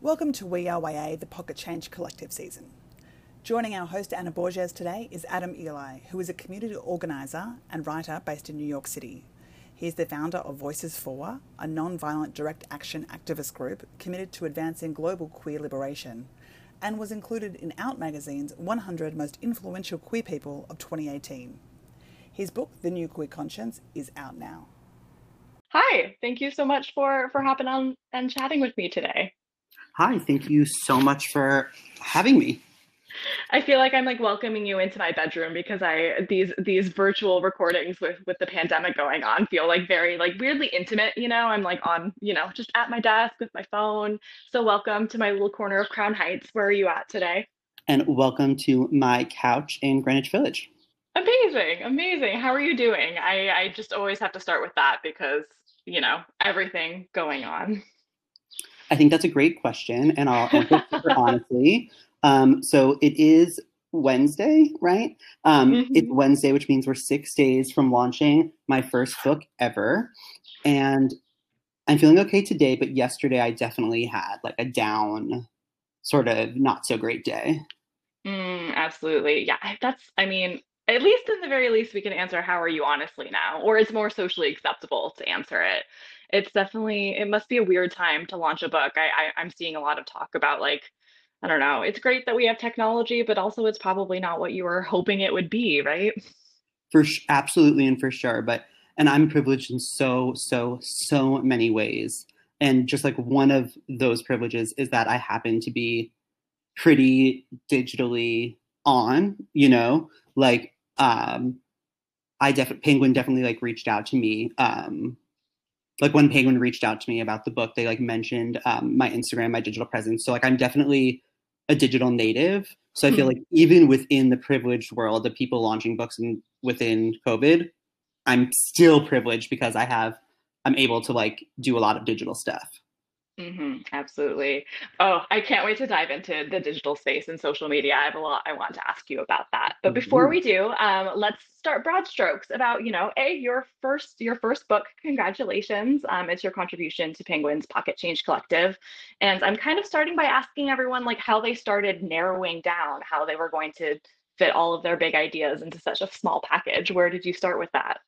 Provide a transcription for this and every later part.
Welcome to We Are YA, the Pocket Change Collective season. Joining our host Anna Borges today is Adam Eli, who is a community organiser and writer based in New York City. He is the founder of Voices4, a non violent direct action activist group committed to advancing global queer liberation, and was included in Out magazine's 100 Most Influential Queer People of 2018. His book, The New Queer Conscience, is out now. Hi, thank you so much for for hopping on and chatting with me today. Hi, thank you so much for having me. I feel like I'm like welcoming you into my bedroom because I these these virtual recordings with with the pandemic going on feel like very like weirdly intimate, you know. I'm like on, you know, just at my desk with my phone. So welcome to my little corner of Crown Heights. Where are you at today? And welcome to my couch in Greenwich Village. Amazing, amazing. How are you doing? I I just always have to start with that because you know, everything going on? I think that's a great question, and I'll answer honestly. Um, so it is Wednesday, right? Um, mm-hmm. It's Wednesday, which means we're six days from launching my first book ever. And I'm feeling okay today, but yesterday I definitely had like a down, sort of not so great day. Mm, absolutely. Yeah, that's, I mean, at least in the very least we can answer how are you honestly now? or it's more socially acceptable to answer it. It's definitely it must be a weird time to launch a book. I, I i'm seeing a lot of talk about like i don't know it's great that we have technology but also it's probably not what you were hoping it would be right? For sh- absolutely and for sure but and i'm privileged in so so so many ways. And just like one of those privileges is that i happen to be pretty digitally on you know? Like um, I definitely Penguin definitely like reached out to me. Um, like when Penguin reached out to me about the book, they like mentioned um, my Instagram, my digital presence. So like I'm definitely a digital native. So I feel mm-hmm. like even within the privileged world of people launching books and within COVID, I'm still privileged because I have I'm able to like do a lot of digital stuff. Mm-hmm, absolutely. Oh, I can't wait to dive into the digital space and social media. I have a lot I want to ask you about that. But before mm-hmm. we do, um, let's start broad strokes about you know, a your first your first book. Congratulations! Um, it's your contribution to Penguin's Pocket Change Collective, and I'm kind of starting by asking everyone like how they started narrowing down how they were going to fit all of their big ideas into such a small package. Where did you start with that?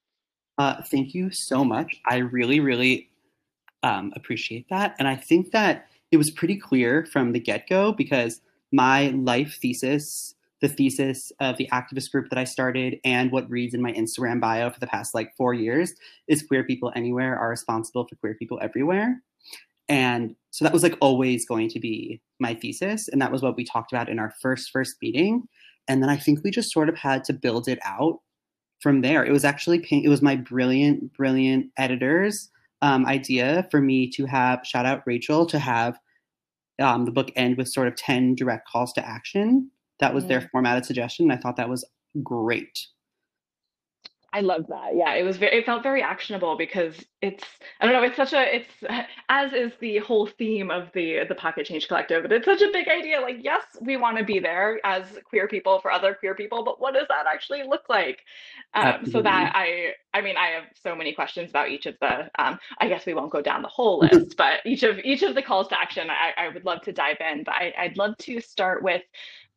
Uh, thank you so much. I really, really um, appreciate that. And I think that it was pretty clear from the get go because my life thesis, the thesis of the activist group that I started, and what reads in my Instagram bio for the past like four years is queer people anywhere are responsible for queer people everywhere. And so that was like always going to be my thesis. And that was what we talked about in our first, first meeting. And then I think we just sort of had to build it out from there. It was actually, it was my brilliant, brilliant editors um, idea for me to have shout out Rachel to have um, the book end with sort of 10 direct calls to action. That was their formatted suggestion. I thought that was great. I love that. Yeah, it was very, it felt very actionable because it's I don't know, it's such a it's as is the whole theme of the the Pocket Change Collective, but it's such a big idea. Like, yes, we want to be there as queer people for other queer people, but what does that actually look like? Um, so that I I mean, I have so many questions about each of the um, I guess we won't go down the whole list, but each of each of the calls to action I, I would love to dive in. But I, I'd love to start with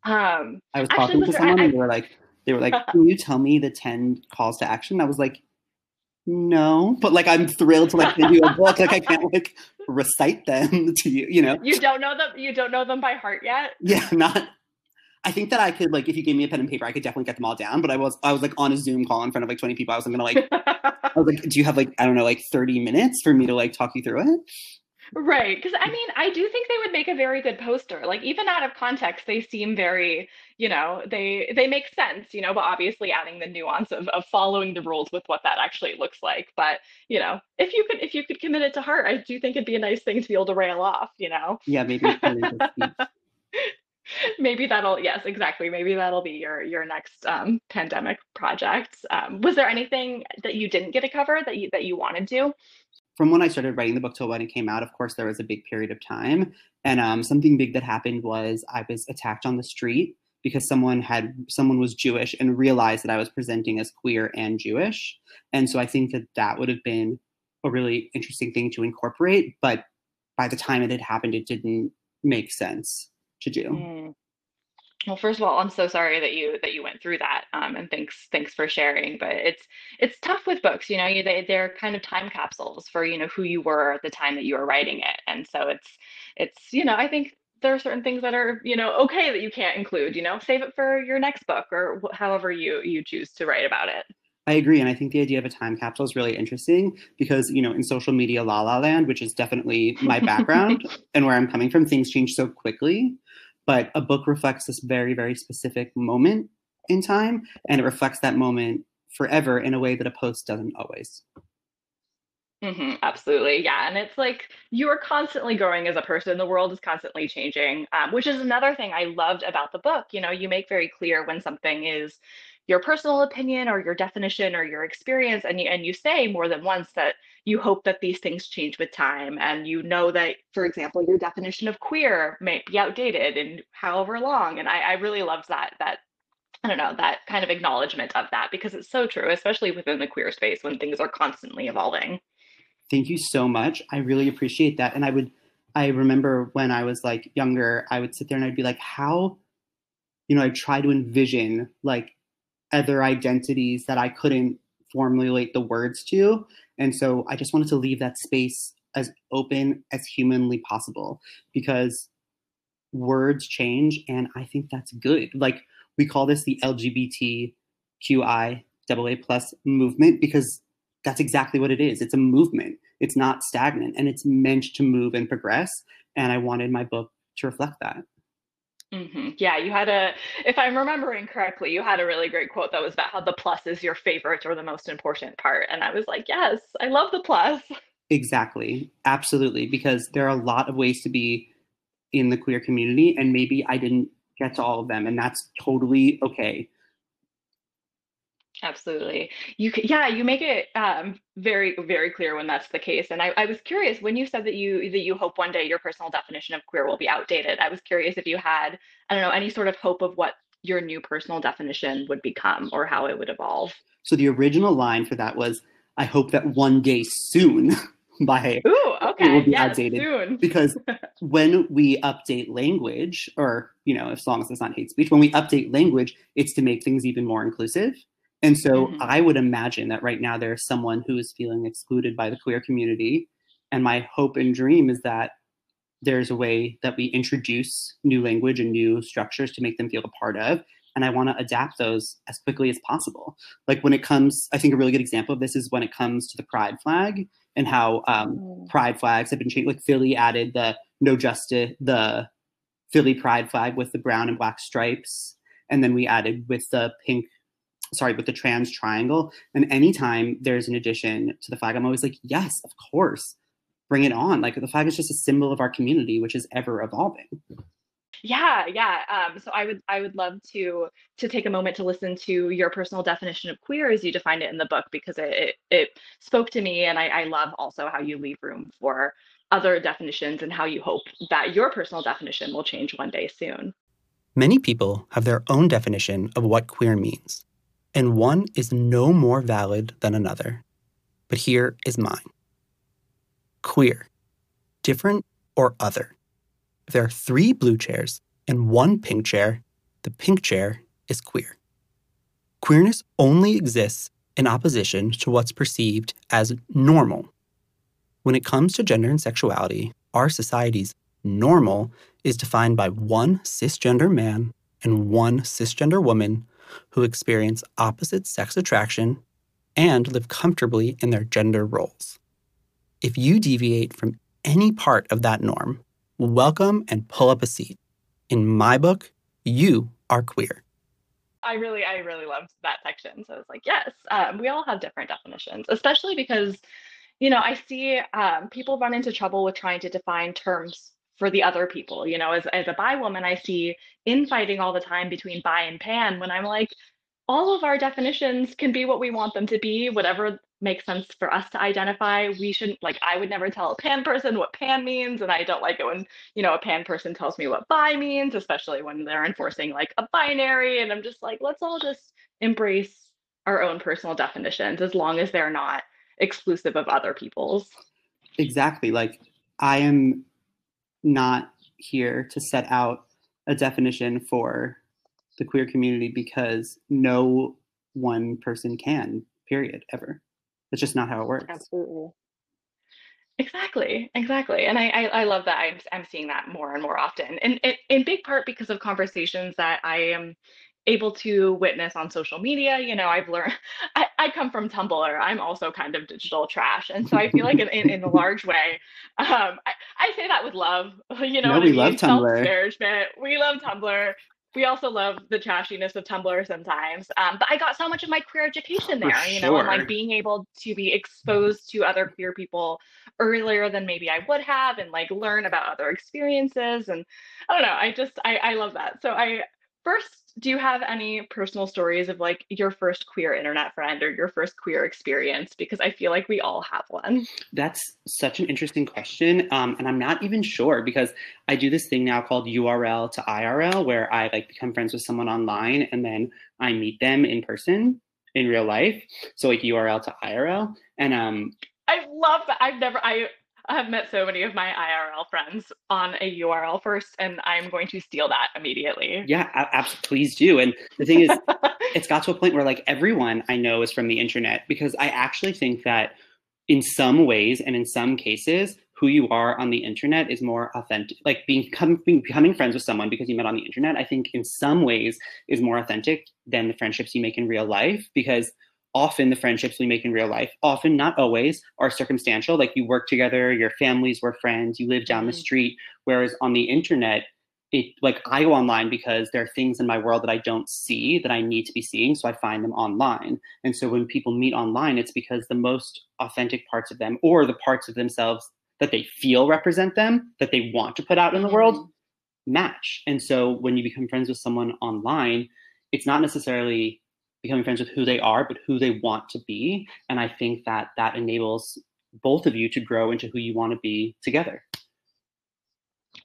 um I was talking to someone I, and they were like they were like, "Can you tell me the ten calls to action?" I was like, "No," but like I'm thrilled to like send you a book. Like I can't like recite them to you. You know, you don't know them. You don't know them by heart yet. Yeah, not. I think that I could like if you gave me a pen and paper, I could definitely get them all down. But I was I was like on a Zoom call in front of like 20 people. I wasn't gonna like. I was like, "Do you have like I don't know like 30 minutes for me to like talk you through it?" Right. Because I mean, I do think they would make a very good poster. Like even out of context, they seem very, you know, they they make sense, you know, but obviously adding the nuance of, of following the rules with what that actually looks like. But, you know, if you could if you could commit it to heart, I do think it'd be a nice thing to be able to rail off, you know. Yeah, maybe maybe that'll yes exactly maybe that'll be your your next um, pandemic project um, was there anything that you didn't get to cover that you that you wanted to from when I started writing the book till when it came out, of course, there was a big period of time. And um, something big that happened was I was attacked on the street because someone had someone was Jewish and realized that I was presenting as queer and Jewish. And so I think that that would have been a really interesting thing to incorporate. But by the time it had happened, it didn't make sense to do. Mm. Well, first of all, I'm so sorry that you that you went through that, um, and thanks thanks for sharing. But it's it's tough with books, you know. You, they they're kind of time capsules for you know who you were at the time that you were writing it, and so it's it's you know I think there are certain things that are you know okay that you can't include. You know, save it for your next book or wh- however you you choose to write about it. I agree, and I think the idea of a time capsule is really interesting because you know in social media la la land, which is definitely my background and where I'm coming from, things change so quickly but a book reflects this very very specific moment in time and it reflects that moment forever in a way that a post doesn't always hmm absolutely. Yeah. And it's like you are constantly growing as a person. The world is constantly changing, um, which is another thing I loved about the book. You know, you make very clear when something is your personal opinion or your definition or your experience, and you, and you say more than once that you hope that these things change with time. And you know that, for example, your definition of queer may be outdated in however long. And I, I really loved that, that I don't know, that kind of acknowledgement of that because it's so true, especially within the queer space when things are constantly evolving. Thank you so much. I really appreciate that. And I would, I remember when I was like younger, I would sit there and I'd be like, how, you know, I try to envision like other identities that I couldn't formulate the words to. And so I just wanted to leave that space as open as humanly possible because words change and I think that's good. Like we call this the LGBTQI AA plus movement because that's exactly what it is. It's a movement. It's not stagnant and it's meant to move and progress. And I wanted my book to reflect that. Hmm Yeah, you had a, if I'm remembering correctly, you had a really great quote that was about how the plus is your favorite or the most important part. And I was like, yes, I love the plus. Exactly. Absolutely. Because there are a lot of ways to be in the queer community, and maybe I didn't get to all of them, and that's totally okay. Absolutely. You c- yeah, you make it um, very very clear when that's the case. And I, I was curious when you said that you that you hope one day your personal definition of queer will be outdated. I was curious if you had, I don't know, any sort of hope of what your new personal definition would become or how it would evolve. So the original line for that was, I hope that one day soon by Ooh, it will be Yes, outdated. soon. Because when we update language, or, you know, as long as it's not hate speech, when we update language, it's to make things even more inclusive. And so Mhm. I would imagine that right now there's someone who is feeling excluded by the queer community. And my hope and dream is that there's a way that we introduce new language and new structures to make them feel a part of. And I want to adapt those as quickly as possible. Like when it comes, I think a really good example of this is when it comes to the pride flag and how um, Mm. pride flags have been changed. Like Philly added the no justice, the Philly pride flag with the brown and black stripes. And then we added with the pink, sorry, with the trans triangle. And anytime there's an addition to the flag, I'm always like, yes, of course, bring it on. Like the flag is just a symbol of our community, which is ever evolving. Yeah, yeah. Um, so I would I would love to to take a moment to listen to your personal definition of queer as you define it in the book because it it, it spoke to me and I, I love also how you leave room for other definitions and how you hope that your personal definition will change one day soon. Many people have their own definition of what queer means, and one is no more valid than another. But here is mine queer, different or other. If there are three blue chairs and one pink chair, the pink chair is queer. Queerness only exists in opposition to what's perceived as normal. When it comes to gender and sexuality, our society's normal is defined by one cisgender man and one cisgender woman who experience opposite sex attraction and live comfortably in their gender roles. If you deviate from any part of that norm, welcome and pull up a seat. In my book, you are queer. I really, I really loved that section. So I was like, yes, um, we all have different definitions, especially because, you know, I see um, people run into trouble with trying to define terms for the other people. You know, as, as a bi woman, I see infighting all the time between bi and pan when I'm like, all of our definitions can be what we want them to be, whatever makes sense for us to identify. We shouldn't, like, I would never tell a pan person what pan means. And I don't like it when, you know, a pan person tells me what bi means, especially when they're enforcing like a binary. And I'm just like, let's all just embrace our own personal definitions as long as they're not exclusive of other people's. Exactly. Like I am not here to set out a definition for the queer community because no one person can, period, ever. That's just not how it works. Absolutely. Exactly, exactly. And I, I, I love that I'm, I'm seeing that more and more often. And in, in big part because of conversations that I am able to witness on social media. You know, I've learned, I, I come from Tumblr. I'm also kind of digital trash. And so I feel like in, in, in a large way, um, I, I say that with love, you know, no, we love Tumblr. We love Tumblr we also love the trashiness of Tumblr sometimes. Um, but I got so much of my queer education there, For you know, and like being able to be exposed to other queer people earlier than maybe I would have and like learn about other experiences. And I don't know, I just, I, I love that. So I, first do you have any personal stories of like your first queer internet friend or your first queer experience? Because i feel like we all have one. That's such an interesting question um, and i'm not even sure because i do this thing now called url to irl where i like become friends with someone online and then i meet them in person in real life. So like url to irl and um I love that. I've never I I have met so many of my IRL friends on a URL first, and I'm going to steal that immediately. Yeah, absolutely. Please do. And the thing is, it's got to a point where like everyone I know is from the internet because I actually think that in some ways and in some cases, who you are on the internet is more authentic. Like being becoming, becoming friends with someone because you met on the internet, I think in some ways is more authentic than the friendships you make in real life because often the friendships we make in real life, often not always, are circumstantial. Like you work together, your families were friends, you live down the mm-hmm. street. Whereas on the internet, it like I go online because there are things in my world that I don't see that I need to be seeing, so I find them online. And so when people meet online, it's because the most authentic parts of them, or the parts of themselves that they feel represent them, that they want to put out in the world, mm-hmm. match. And so when you become friends with someone online, it's not necessarily becoming friends with who they are, but who they want to be. And I think that that enables both of you to grow into who you want to be together.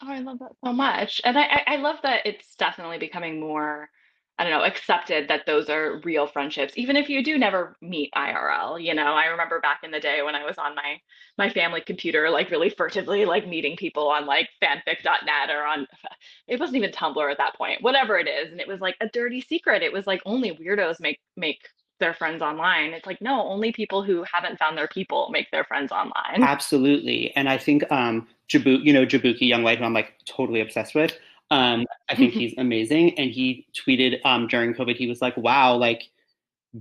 Oh, I love that so much. And I, I love that it's definitely becoming more I don't know, accepted that those are real friendships, even if you do never meet IRL. You know, I remember back in the day when I was on my my family computer, like really furtively, like meeting people on like fanfic.net or on it wasn't even Tumblr at that point, whatever it is, and it was like a dirty secret. It was like only weirdos make make their friends online. It's like no, only people who haven't found their people make their friends online. Absolutely, and I think um, Jaboukie, you know, Jaboukie Young who I'm like totally obsessed with. Um, I think he's amazing. And he tweeted um, during COVID, he was like, wow, like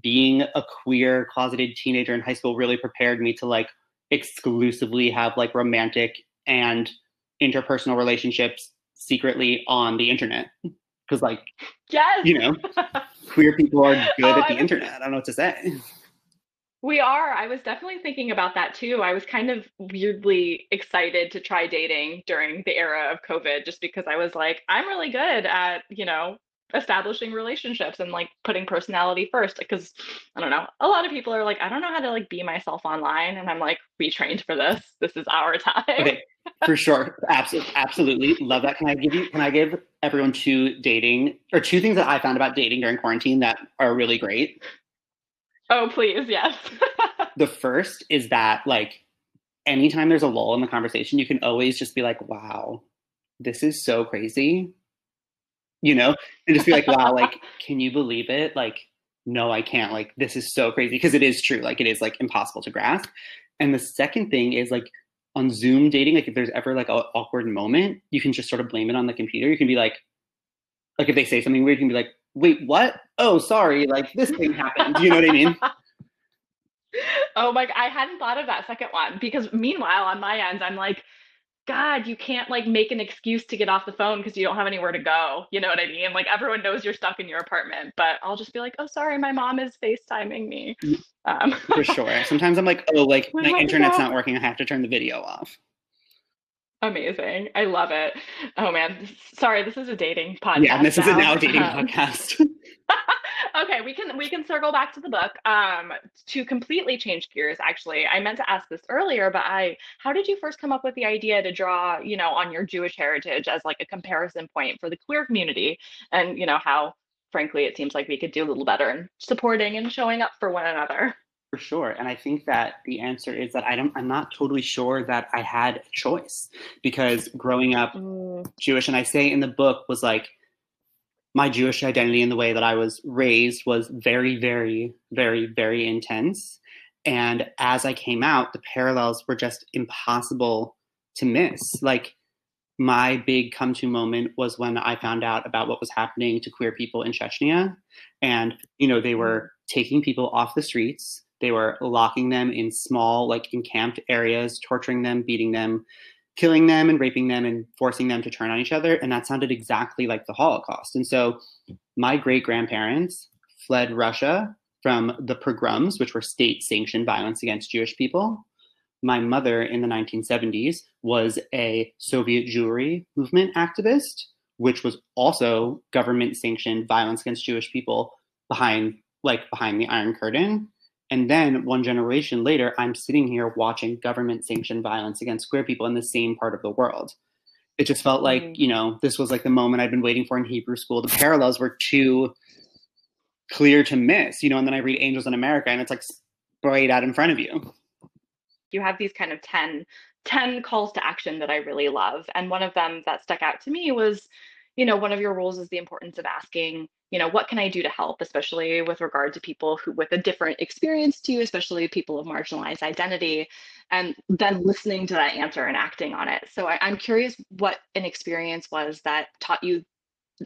being a queer closeted teenager in high school really prepared me to like exclusively have like romantic and interpersonal relationships secretly on the internet. Because like, yes, you know, queer people are good oh, at the I internet. I don't know what to say. We are. I was definitely thinking about that too. I was kind of weirdly excited to try dating during the era of COVID just because I was like, I'm really good at, you know, establishing relationships and like putting personality first because I don't know. A lot of people are like, I don't know how to like be myself online and I'm like, we trained for this. This is our time. Okay. For sure. Absolutely. Absolutely. Love that. Can I give you can I give everyone two dating or two things that I found about dating during quarantine that are really great? Oh, please, yes. the first is that like anytime there's a lull in the conversation, you can always just be like, wow, this is so crazy. You know, and just be like, wow, like, can you believe it? Like, no, I can't. Like, this is so crazy because it is true. Like, it is like impossible to grasp. And the second thing is like on Zoom dating, like if there's ever like an awkward moment, you can just sort of blame it on the computer. You can be like, like if they say something weird, you can be like, wait, what? Oh, sorry, like this thing happened. You know what I mean? oh my, I hadn't thought of that second one because meanwhile, on my end, I'm like, God, you can't like make an excuse to get off the phone because you don't have anywhere to go. You know what I mean? Like everyone knows you're stuck in your apartment, but I'll just be like, oh, sorry, my mom is FaceTiming me. Mm, um, For sure. Sometimes I'm like, oh, like my internet's not working. I have to turn the video off. Amazing. I love it. Oh man. Sorry, this is a dating podcast. Yeah, this now. is a now dating um, podcast. okay, we can we can circle back to the book. Um to completely change gears actually. I meant to ask this earlier, but I how did you first come up with the idea to draw, you know, on your Jewish heritage as like a comparison point for the queer community and, you know, how frankly it seems like we could do a little better in supporting and showing up for one another. For sure. And I think that the answer is that I don't I'm not totally sure that I had a choice because growing up Mm. Jewish and I say in the book was like my Jewish identity and the way that I was raised was very, very, very, very intense. And as I came out, the parallels were just impossible to miss. Like my big come to moment was when I found out about what was happening to queer people in Chechnya. And, you know, they were taking people off the streets, they were locking them in small, like encamped areas, torturing them, beating them, killing them, and raping them, and forcing them to turn on each other. And that sounded exactly like the Holocaust. And so my great grandparents fled Russia from the pogroms, which were state sanctioned violence against Jewish people. My mother in the 1970s was a Soviet Jewry movement activist, which was also government sanctioned violence against Jewish people behind like behind the Iron Curtain. And then one generation later, I'm sitting here watching government sanctioned violence against queer people in the same part of the world. It just felt like, Mm. you know, this was like the moment I'd been waiting for in Hebrew school. The parallels were too clear to miss, you know, and then I read Angels in America and it's like sprayed out in front of you. you have these kind of 10, 10 calls to action that I really love. And one of them that stuck out to me was, you know, one of your rules is the importance of asking, you know, what can I do to help, especially with regard to people who with a different experience to you, especially people of marginalized identity, and then listening to that answer and acting on it. So I, I'm curious what an experience was that taught you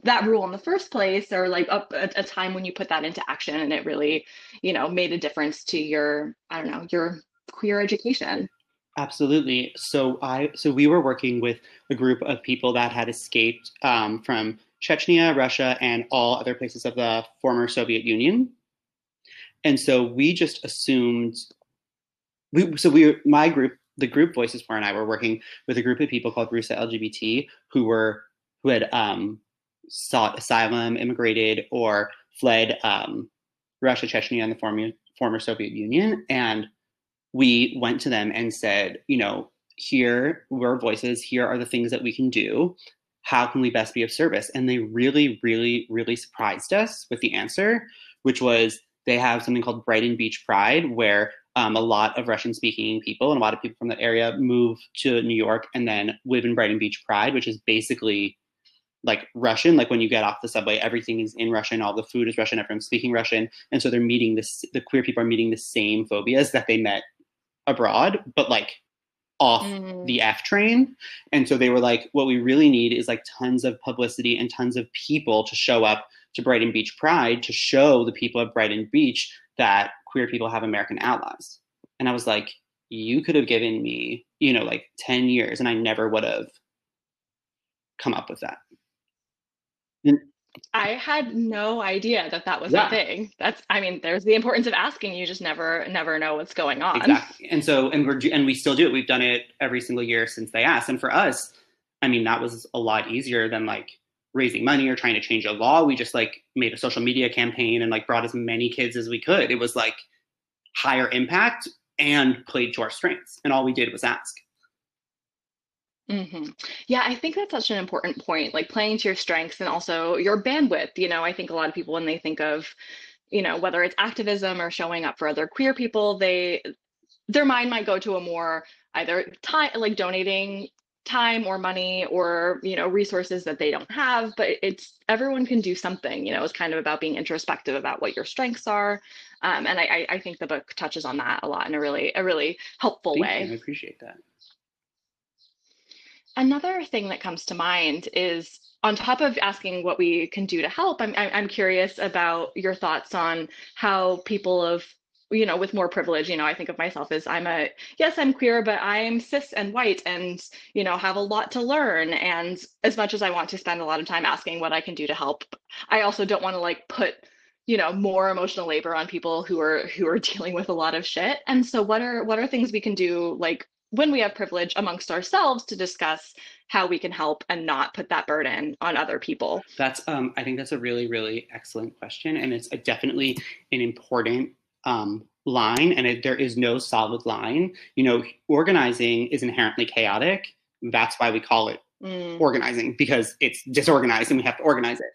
that rule in the first place or like a, a, a time when you put that into action and it really you know made a difference to your i don't know your queer education Absolutely. So I so we were working with a group of people that had escaped um, from Chechnya, Russia, and all other places of the former Soviet Union. And so we just assumed we so we my group the group Voices4 and I were working with a group of people called Rusa LGBT who were who had um, sought asylum, immigrated, or fled um, Russia, Chechnya, and the former former Soviet Union, and we went to them and said, you know, here we're voices, here are the things that we can do. How can we best be of service? And they really, really, really surprised us with the answer, which was they have something called Brighton Beach Pride, where um, a lot of Russian speaking people and a lot of people from that area move to New York and then live in Brighton Beach Pride, which is basically like Russian. Like when you get off the subway, everything is in Russian, all the food is Russian, everyone's speaking Russian. And so they're meeting this, the queer people are meeting the same phobias that they met abroad, but like off Mm. the F train. And so they were like, what we really need is like tons of publicity and tons of people to show up to Brighton Beach Pride to show the people of Brighton Beach that queer people have American allies. And I was like, you could have given me, you know, like 10 years and I never would have come up with that. I had no idea that that was Yeah. a thing that's i mean there's the importance of asking you just never never know what's going on Exactly. And so, and we're, and we still do it. We've done it every single year since they asked. And for us, I mean, that was a lot easier than like raising money or trying to change a law. We just like made a social media campaign and like brought as many kids as we could. It was like higher impact and played to our strengths. And all we did was ask. Hmm Yeah, I think that's such an important point, like playing to your strengths and also your bandwidth. You know, I think a lot of people, when they think of, you know, whether it's activism or showing up for other queer people, they their mind might go to a more either time, like donating time or money or you know resources that they don't have but it's everyone can do something you know it's kind of about being introspective about what your strengths are um, and I, I I think the book touches on that a lot in a really a really helpful Thank way you. I appreciate that. Another thing that comes to mind is on top of asking what we can do to help, I'm I'm curious about your thoughts on how people of you know with more privilege, you know, I think of myself as I'm a yes, I'm queer, but I'm cis and white and you know have a lot to learn. And as much as I want to spend a lot of time asking what I can do to help, I also don't want to like put you know more emotional labor on people who are who are dealing with a lot of shit. And so what are what are things we can do like when we have privilege amongst ourselves to discuss how we can help and not put that burden on other people. That's um, I think that's a really, really excellent question, and it's a, definitely an important um, line. And it, there is no solid line. You know, organizing is inherently chaotic. That's why we call it Mm, organizing because it's disorganized and we have to organize it.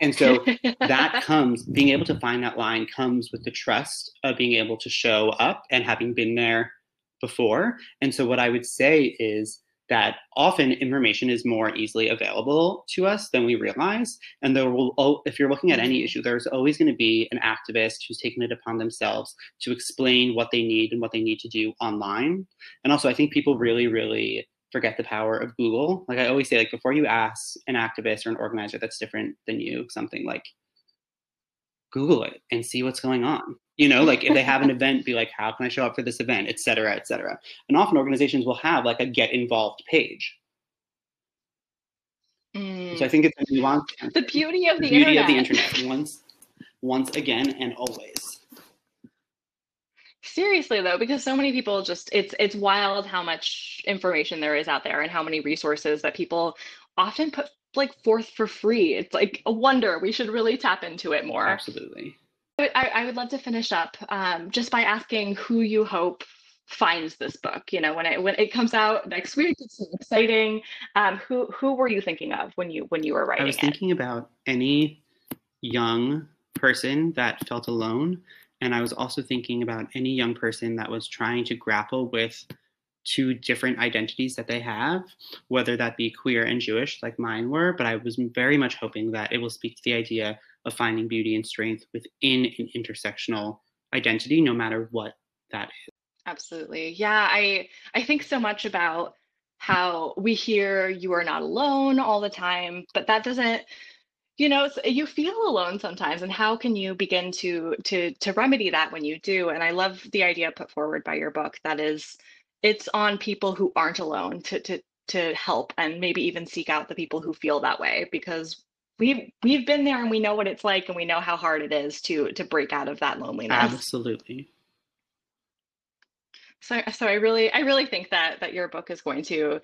And so that comes, being able to find that line comes with the trust of being able to show up and having been there before. And so, what I would say is that often information is more easily available to us than we realize. And there will, if you're looking at any mm-hmm. issue, there's always going to be an activist who's taken it upon themselves to explain what they need and what they need to do online. And also, I think people really, really forget the power of Google. Like I always say, like before you ask an activist or an organizer that's different than you something, like Google it and see what's going on. You know, like if they have an event, be like, how can I show up for this event, et cetera, et cetera. And often organizations will have like a get involved page. Mm. So I think it's a nuance. The beauty of the, the beauty internet. of the internet. Once, once again, and always. Seriously though, because so many people just it's it's wild how much information there is out there and how many resources that people often put like forth for free. It's like a wonder. We should really tap into it more. Absolutely. I, I would love to finish up um, just by asking who you hope finds this book. You know, when it when it comes out next week, it's exciting. Um, who who were you thinking of when you when you were writing? I was it? thinking about any young person that felt alone, and I was also thinking about any young person that was trying to grapple with two different identities that they have, whether that be queer and Jewish, like mine were. But I was very much hoping that it will speak to the idea of finding beauty and strength within an intersectional identity, no matter what that is. Absolutely. Yeah, I I think so much about how we hear you are not alone all the time, but that doesn't you know you feel alone sometimes and how can you begin to to to remedy that when you do and i love the idea put forward by your book that is it's on people who aren't alone to to to help and maybe even seek out the people who feel that way because we've we've been there and we know what it's like and we know how hard it is to to break out of that loneliness. Absolutely. So so i really i really think that that your book is going to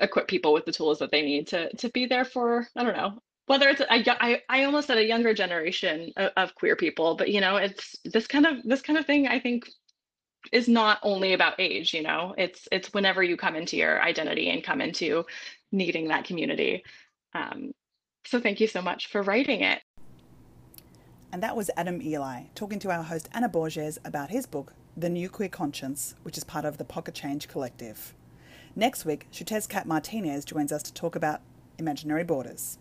equip people with the tools that they need to to be there for i don't know whether it's a, I, I almost said a younger generation of, of queer people but you know it's this kind of this kind of thing i think is not only about age you know? It's it's whenever you come into your identity and come into needing that community. Um, so thank you so much for writing it. And that was adam eli talking to our host anna borges about his book the new queer conscience which is part of the pocket change collective. Next week Xiuhtezcatl Martinez joins us to talk about imaginary borders